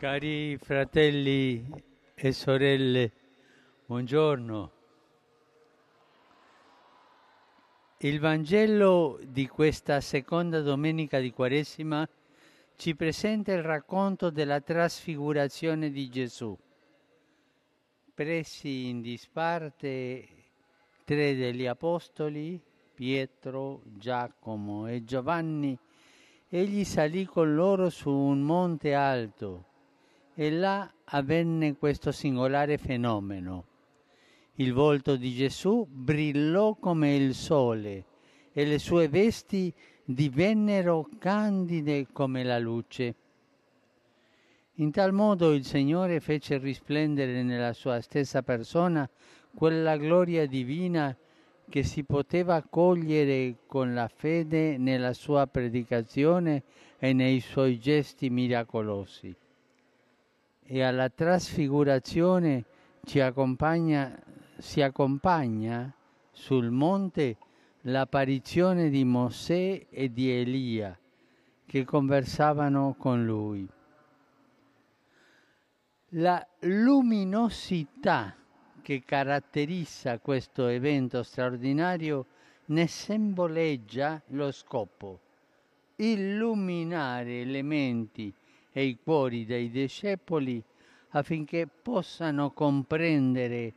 Cari fratelli e sorelle, buongiorno. Il Vangelo di questa seconda domenica di Quaresima ci presenta il racconto della trasfigurazione di Gesù. Presi in disparte tre degli apostoli, Pietro, Giacomo e Giovanni, egli salì con loro su un monte alto e là avvenne questo singolare fenomeno. Il volto di Gesù brillò come il sole e le sue vesti divennero candide come la luce. In tal modo il Signore fece risplendere nella sua stessa persona quella gloria divina che si poteva cogliere con la fede nella sua predicazione e nei suoi gesti miracolosi e alla trasfigurazione ci accompagna, si accompagna sul monte l'apparizione di Mosè e di Elia che conversavano con lui. La luminosità che caratterizza questo evento straordinario ne simboleggia lo scopo, illuminare elementi e i cuori dei discepoli affinché possano comprendere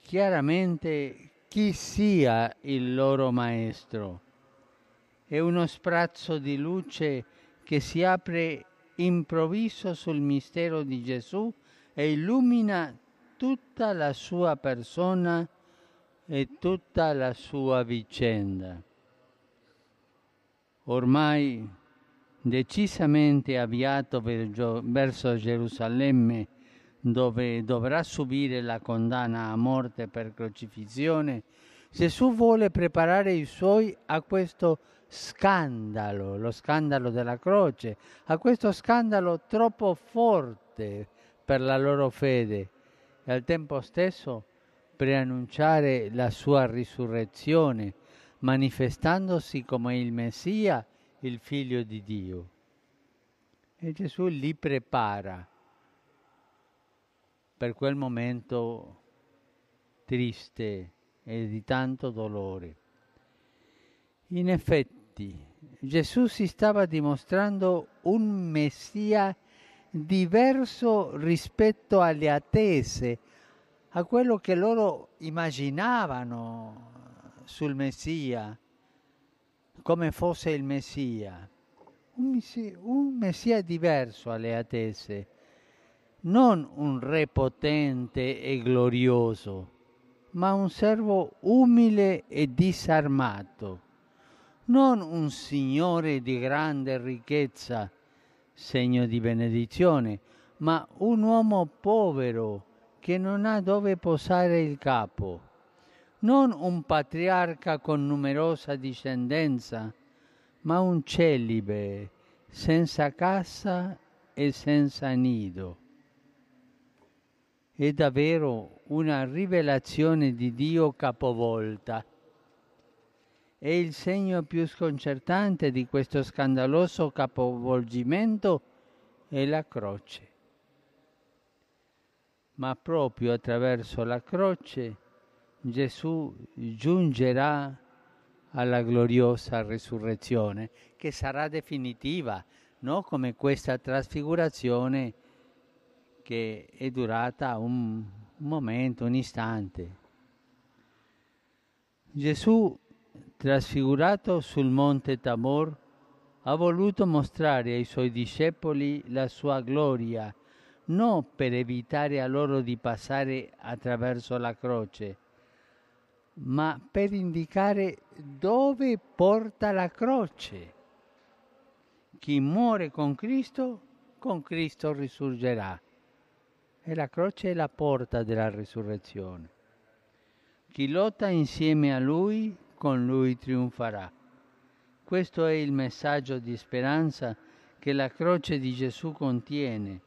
chiaramente chi sia il loro maestro. È uno sprazzo di luce che si apre improvviso sul mistero di Gesù e illumina tutta la sua persona e tutta la sua vicenda. Ormai decisamente avviato verso Gerusalemme, dove dovrà subire la condanna a morte per crocifissione, Gesù vuole preparare i suoi a questo scandalo, lo scandalo della croce, a questo scandalo troppo forte per la loro fede e al tempo stesso preannunciare la sua risurrezione, manifestandosi come il Messia il figlio di Dio. E Gesù li prepara per quel momento triste e di tanto dolore. In effetti, Gesù si stava dimostrando un Messia diverso rispetto alle attese, a quello che loro immaginavano sul Messia come fosse il Messia, un Messia, un messia diverso alle attese, non un re potente e glorioso, ma un servo umile e disarmato, non un signore di grande ricchezza, segno di benedizione, ma un uomo povero che non ha dove posare il capo non un patriarca con numerosa discendenza, ma un celibe senza casa e senza nido. È davvero una rivelazione di Dio capovolta. E il segno più sconcertante di questo scandaloso capovolgimento è la croce. Ma proprio attraverso la croce Gesù giungerà alla gloriosa risurrezione che sarà definitiva, no? come questa trasfigurazione che è durata un, momento, un istante. Gesù, trasfigurato sul monte Tabor, ha voluto mostrare ai suoi discepoli la sua gloria, non per evitare a loro di passare attraverso la croce, ma per indicare dove porta la croce. Chi muore con Cristo, con Cristo risurgerà. E la croce è la porta della risurrezione. Chi lotta insieme a Lui, con Lui trionfarà. Questo è il messaggio di speranza che la croce di Gesù contiene,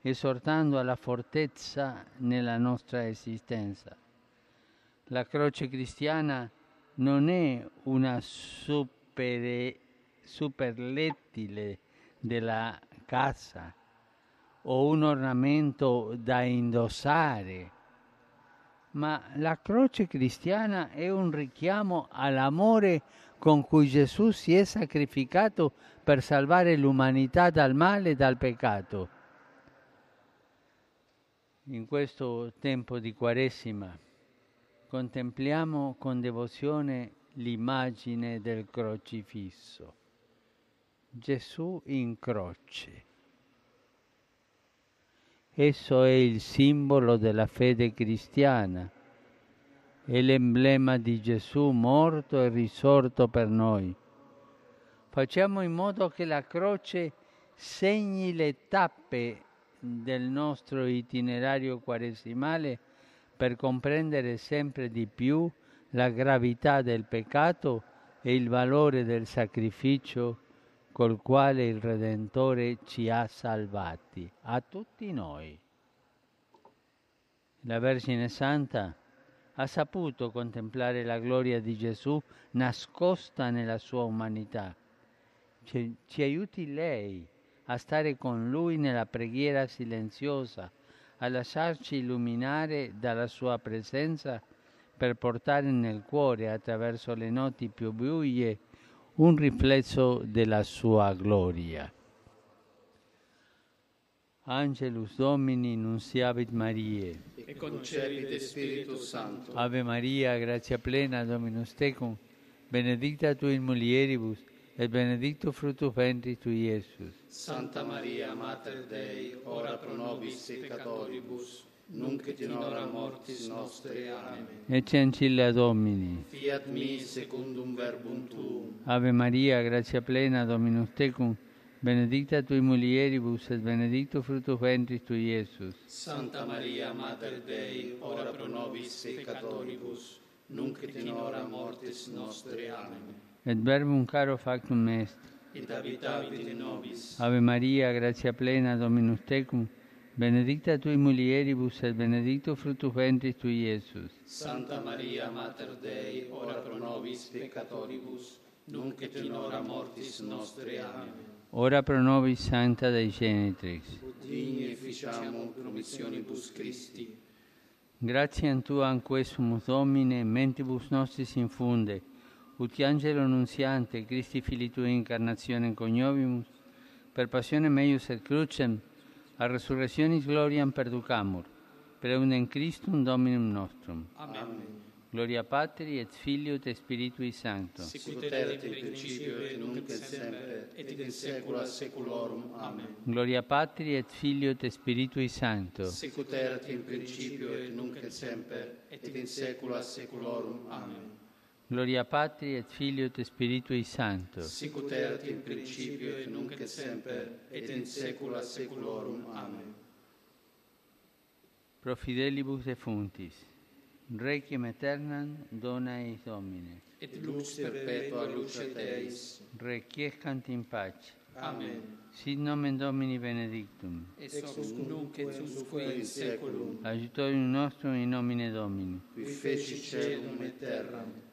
esortando alla fortezza nella nostra esistenza la croce cristiana non è una super, superlettile della casa, o un ornamento da indossare, ma la croce cristiana è un richiamo all'amore con cui Gesù si è sacrificato per salvare l'umanità dal male e dal peccato. In questo tempo di Quaresima contempliamo con devozione l'immagine del crocifisso. Gesù in croce. Esso è il simbolo della fede cristiana, è l'emblema di Gesù morto e risorto per noi. Facciamo in modo che la croce segni le tappe del nostro itinerario quaresimale per comprendere sempre di più la gravità del peccato e il valore del sacrificio col quale il Redentore ci ha salvati, a tutti noi. La Vergine Santa ha saputo contemplare la gloria di Gesù nascosta nella sua umanità. Ci, aiuti lei a stare con Lui nella preghiera silenziosa, a lasciarci illuminare dalla sua presenza per portare nel cuore, attraverso le noti più buie, un riflesso della sua gloria. Angelus Domini nunciavit Mariae. E concepite Spiritus Sancto. Ave Maria, grazia plena, Dominus tecum, benedicta tu in mulieribus, et benedictus fructus ventris tui, Iesus. Santa Maria, Mater Dei, ora pro nobis peccatoribus, nunc et in hora mortis nostre. Amen. Ecce ancilla Domini. Fiat mi secundum verbum tuum. Ave Maria, grazia plena, Dominus tecum, benedicta tui mulieribus, et benedictus fructus ventris tui, Iesus. Santa Maria, Mater Dei, ora pro nobis peccatoribus, nunc et in hora mortis nostre. Amen. Et verbum caro factum est. Et habitavit in nobis. Ave Maria, grazia plena, Dominus tecum, benedicta tui mulieribus, et benedictus fructus ventris tui, Iesus. Santa Maria, Mater Dei, ora pro nobis peccatoribus, nunc et in hora mortis nostre. Amen. Ora pro nobis Sancta Dei Genitrix. Digni ficiamum promissionibus Christi. Gratiam Tuam quesumus Domine, mentibus nostris infunde, ut angelo nunziante, Christi Fili Tui incarnazione coniovimus, per passione meius et crucem, a resurrectionis gloriam perducamur, per eundem Christum Dominum nostrum. Amen. Gloria Patri et Filio et Spiritui Sancto. Sicut erat in principio et nunc et semper et in saecula saeculorum. Amen. Gloria Patri et Filio et Spiritui Sancto. Sicut erat in principio et nunc et semper et in saecula saeculorum. Amen. Gloria Patri et Filio et Spiritui Sancto. Sicut erat in principio et nunc et semper et in saecula saeculorum. Amen. Pro fidelibus defuntis. Requiem aeternam dona eis Domine. Et lux perpetua lucet eis. Requiescant in pace. Amen. Sit nomen Domini benedictum. Ex nunc et usque in saeculum. Aiutorium nostrum in nomine Domini. Qui feci caelum et terram.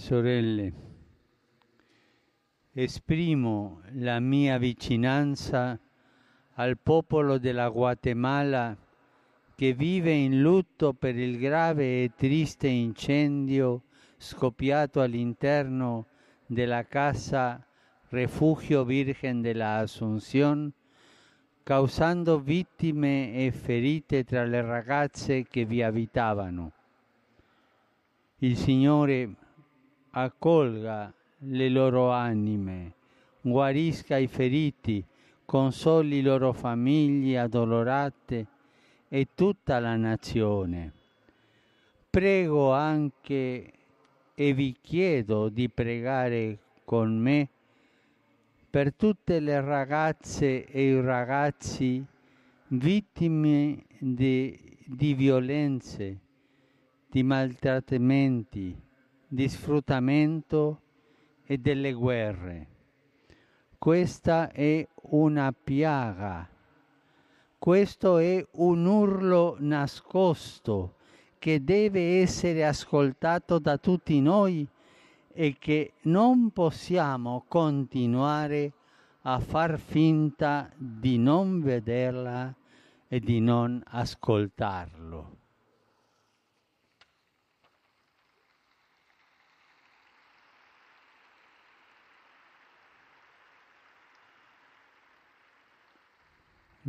sorelle, esprimo la mia vicinanza al popolo della Guatemala che vive in lutto per il grave e triste incendio scoppiato all'interno della casa Refugio Virgen della Asunción, causando vittime e ferite tra le ragazze che vi abitavano. Il Signore accolga le loro anime, guarisca i feriti, consoli le loro famiglie addolorate e tutta la nazione. Prego anche e vi chiedo di pregare con me per tutte le ragazze e i ragazzi vittime di, di violenze, di maltrattamenti, di sfruttamento e delle guerre. Questa è una piaga, questo è un urlo nascosto che deve essere ascoltato da tutti noi e che non possiamo continuare a far finta di non vederla e di non ascoltarlo.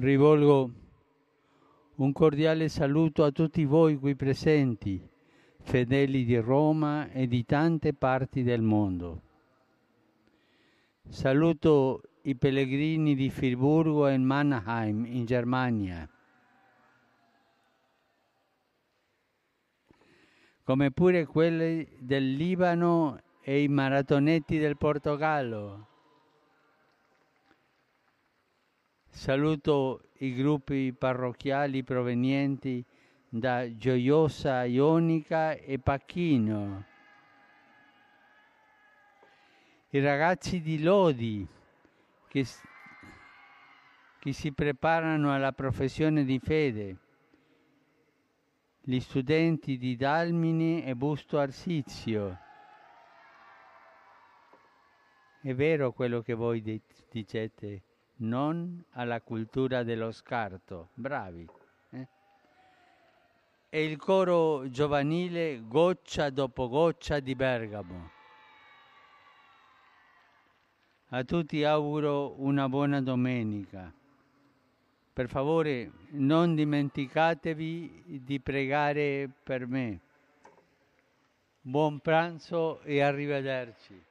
Rivolgo un cordiale saluto a tutti voi qui presenti, fedeli di Roma e di tante parti del mondo. Saluto i pellegrini di Friburgo e Mannheim in Germania, come pure quelli del Libano e i maratonetti del Portogallo. Saluto i gruppi parrocchiali provenienti da Gioiosa Ionica e Pacchino. I ragazzi di Lodi che, che si preparano alla professione di fede, gli studenti di Dalmini e Busto Arsizio. È vero quello che voi dicete, non alla cultura dello scarto. Bravi. Eh? E il coro giovanile Goccia dopo goccia di Bergamo. A tutti auguro una buona domenica. Per favore non dimenticatevi di pregare per me. Buon pranzo e arrivederci.